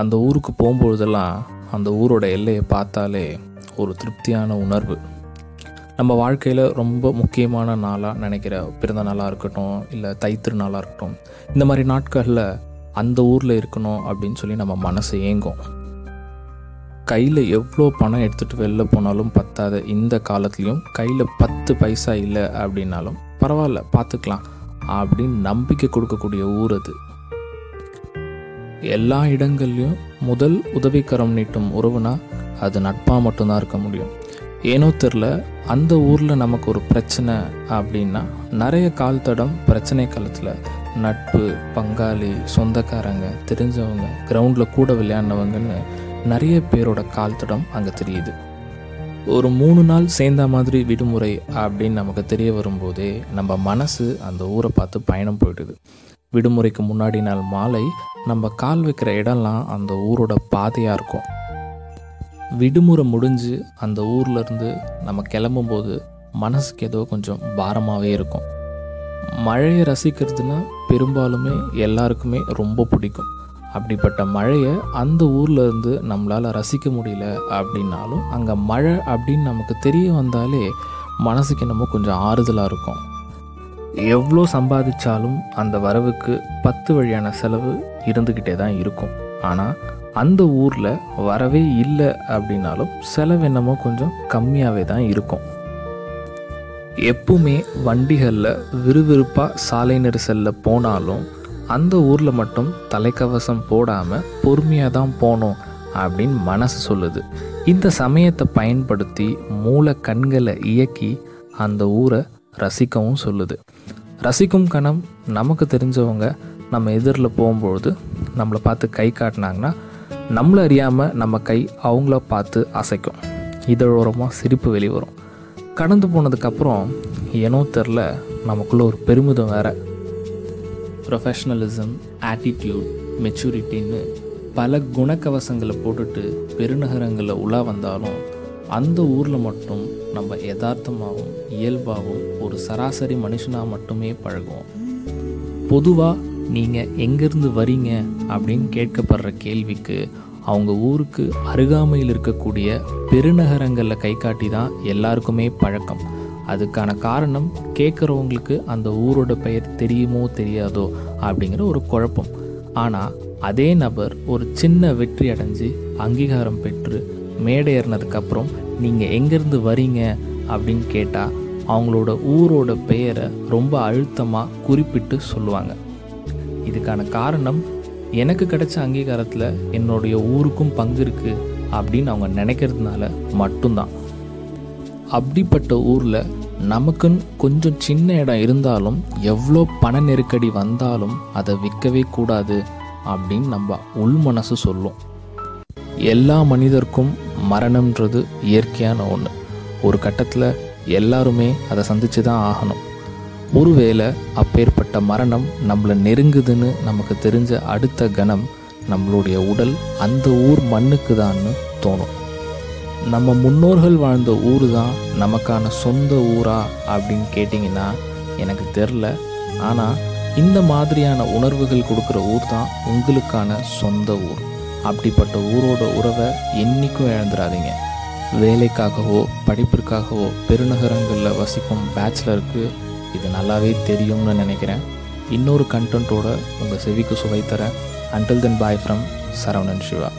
அந்த ஊருக்கு போகும்பொழுதெல்லாம் அந்த ஊரோட எல்லையை பார்த்தாலே ஒரு திருப்தியான உணர்வு. நம்ம வாழ்க்கையில் ரொம்ப முக்கியமான நாளாக நினைக்கிற பிறந்த நாளாக இருக்கட்டும் இல்லை தைத்திரு நாளாக இருக்கட்டும் இந்த மாதிரி நாட்களில் அந்த ஊரில் இருக்கணும் அப்படின்னு சொல்லி நம்ம மனசு ஏங்கும். கையில் எவ்வளோ பணம் எடுத்துகிட்டு வெளில போனாலும் பத்தாத இந்த காலத்துலேயும் கையில் பத்து பைசா இல்லை அப்படின்னாலும் பரவாயில்ல பார்த்துக்கலாம் அப்படின்னு நம்பிக்கை கொடுக்கக்கூடிய ஊர் அது. எல்லா இடங்கள்லையும் முதல் உதவிக்கரம் நீட்டும் உறவுனா அது நட்பாக மட்டும்தான் இருக்க முடியும். ஏனோ தெரில அந்த ஊரில் நமக்கு ஒரு பிரச்சனை அப்படின்னா நிறைய கால் தடம் பிரச்சனை காலத்தில் நட்பு பங்காளி சொந்தக்காரங்க தெரிஞ்சவங்க கிரவுண்டில் கூட விளையாடினவங்கன்னு நிறைய பேரோட கால் தடம் அங்கே தெரியுது. ஒரு மூணு நாள் சேர்ந்த மாதிரி விடுமுறை அப்படின்னு நமக்கு தெரிய வரும்போதே நம்ம மனசு அந்த ஊரை பார்த்து பயணம் போயிடுது. விடுமுறைக்கு முன்னாடி நாள் மாலை நம்ம கால் வைக்கிற இடம்லாம் அந்த ஊரோட பாதையாக இருக்கும். விடுமுறை முடிஞ்சு அந்த ஊர்லேருந்து நம்ம கிளம்பும்போது மனசுக்கு ஏதோ கொஞ்சம் பாரமாகவே இருக்கும். மழையை ரசிக்கிறதுனா பெரும்பாலுமே எல்லாருக்குமே ரொம்ப பிடிக்கும். அப்படிப்பட்ட மழையை அந்த ஊரில் இருந்து நம்மளால் ரசிக்க முடியல அப்படின்னாலும் அங்கே மழை அப்படின்னு நமக்கு தெரிய வந்தாலே மனசுக்கு என்னமோ கொஞ்சம் ஆறுதலாக இருக்கும். எவ்வளோ சம்பாதிச்சாலும் அந்த வரவுக்கு பத்து வழியான செலவு இருந்துக்கிட்டே தான் இருக்கும். ஆனால் அந்த ஊரில் வரவே இல்லை அப்படின்னாலும் செலவு என்னமோ கொஞ்சம் கம்மியாகவே தான் இருக்கும். எப்பவுமே வண்டிகளில் விறுவிறுப்பாக சாலை நெரிசலில் போனாலும் அந்த ஊரில் மட்டும் தலைக்கவசம் போடாமல் பொறுமையாக தான் போனோம் அப்படின்னு மனசு சொல்லுது. இந்த சமயத்தை பயன்படுத்தி மூளை கண்களை இயக்கி அந்த ஊரை ரசிக்கவும் சொல்லுது. ரசிக்கும் கணம் நமக்கு தெரிஞ்சவங்க நம்ம எதிரில் போகும்பொழுது நம்மளை பார்த்து கை காட்டினாங்கன்னா நம்மளை அறியாமல் நம்ம கை அவங்கள பார்த்து அசைக்கும். இதழோரமாக சிரிப்பு வெளிவரும் கடந்து போனதுக்கப்புறம் ஏனோ தெரில நமக்குள்ளே ஒரு பெருமிதம் வேற. ப்ரொஃபஷ்னலிசம் ஆட்டிடியூட் மெச்சூரிட்டின்னு பல குணக்கவசங்களை போட்டுட்டு பெருநகரங்களில் உலா வந்தாலும் அந்த ஊரில் மட்டும் நம்ம யதார்த்தமாகவும் இயல்பாகவும் ஒரு சராசரி மனுஷனாக மட்டுமே பழகுவோம். பொதுவாக நீங்கள் எங்கேருந்து வரீங்க அப்படின்னு கேட்கப்படுற கேள்விக்கு அவங்க ஊருக்கு அருகாமையில் இருக்கக்கூடிய பெருநகரங்களில் கை காட்டி தான் எல்லாருக்குமே பழக்கம். அதுக்கான காரணம் கேட்குறவங்களுக்கு அந்த ஊரோட பெயர் தெரியுமோ தெரியாதோ அப்படிங்கிற ஒரு குழப்பம். ஆனால் அதே நபர் ஒரு சின்ன வெற்றி அடைஞ்சு அங்கீகாரம் பெற்று மேடை ஏறினதுக்கப்புறம் நீங்கள் எங்கேருந்து வரீங்க அப்படின்னு கேட்டால் அவங்களோட ஊரோட பெயரை ரொம்ப அழுத்தமாக குறிப்பிட்டு சொல்லுவாங்க. இதுக்கான காரணம் எனக்கு கிடைச்ச அங்கீகாரத்தில் என்னுடைய ஊருக்கும் பங்கு இருக்குது அப்படின்னு அவங்க நினைக்கிறதுனால மட்டும்தான். அப்படிப்பட்ட ஊரில் நமக்குன்னு கொஞ்சம் சின்ன இடம் இருந்தாலும் எவ்வளோ பண நெருக்கடி வந்தாலும் அதை விற்கவே கூடாது அப்படின்னு நம்ம உள் மனசு சொல்லும். எல்லா மனிதருக்கும் மரணம்ன்றது இயற்கையான ஒன்று ஒரு கட்டத்தில் எல்லாருமே அதை சந்தித்து தான் ஆகணும். ஒருவேளை அப்பேற்பட்ட மரணம் நம்மளை நெருங்குதுன்னு நமக்கு தெரிஞ்ச அடுத்த கணம் நம்மளுடைய உடல் அந்த ஊர் மண்ணுக்கு தான்னு தோணும். நம்ம முன்னோர்கள் வாழ்ந்த ஊர் தான் நமக்கான சொந்த ஊரா அப்படின்னு கேட்டிங்கன்னா எனக்கு தெரில ஆனால் இந்த மாதிரியான உணர்வுகள் கொடுக்குற ஊர் தான் உங்களுக்கான சொந்த ஊர். அப்படிப்பட்ட ஊரோட உறவை என்றைக்கும் இழந்துடாதீங்க. வேலைக்காகவோ படிப்பிற்காகவோ பெருநகரங்களில் வசிக்கும் பேச்சுலருக்கு இது நல்லாவே தெரியும்னு நினைக்கிறேன். இன்னொரு கண்டென்ட்டோட உங்கள் செவிக்கு சுவை தர until then bye from Saravanan Siva.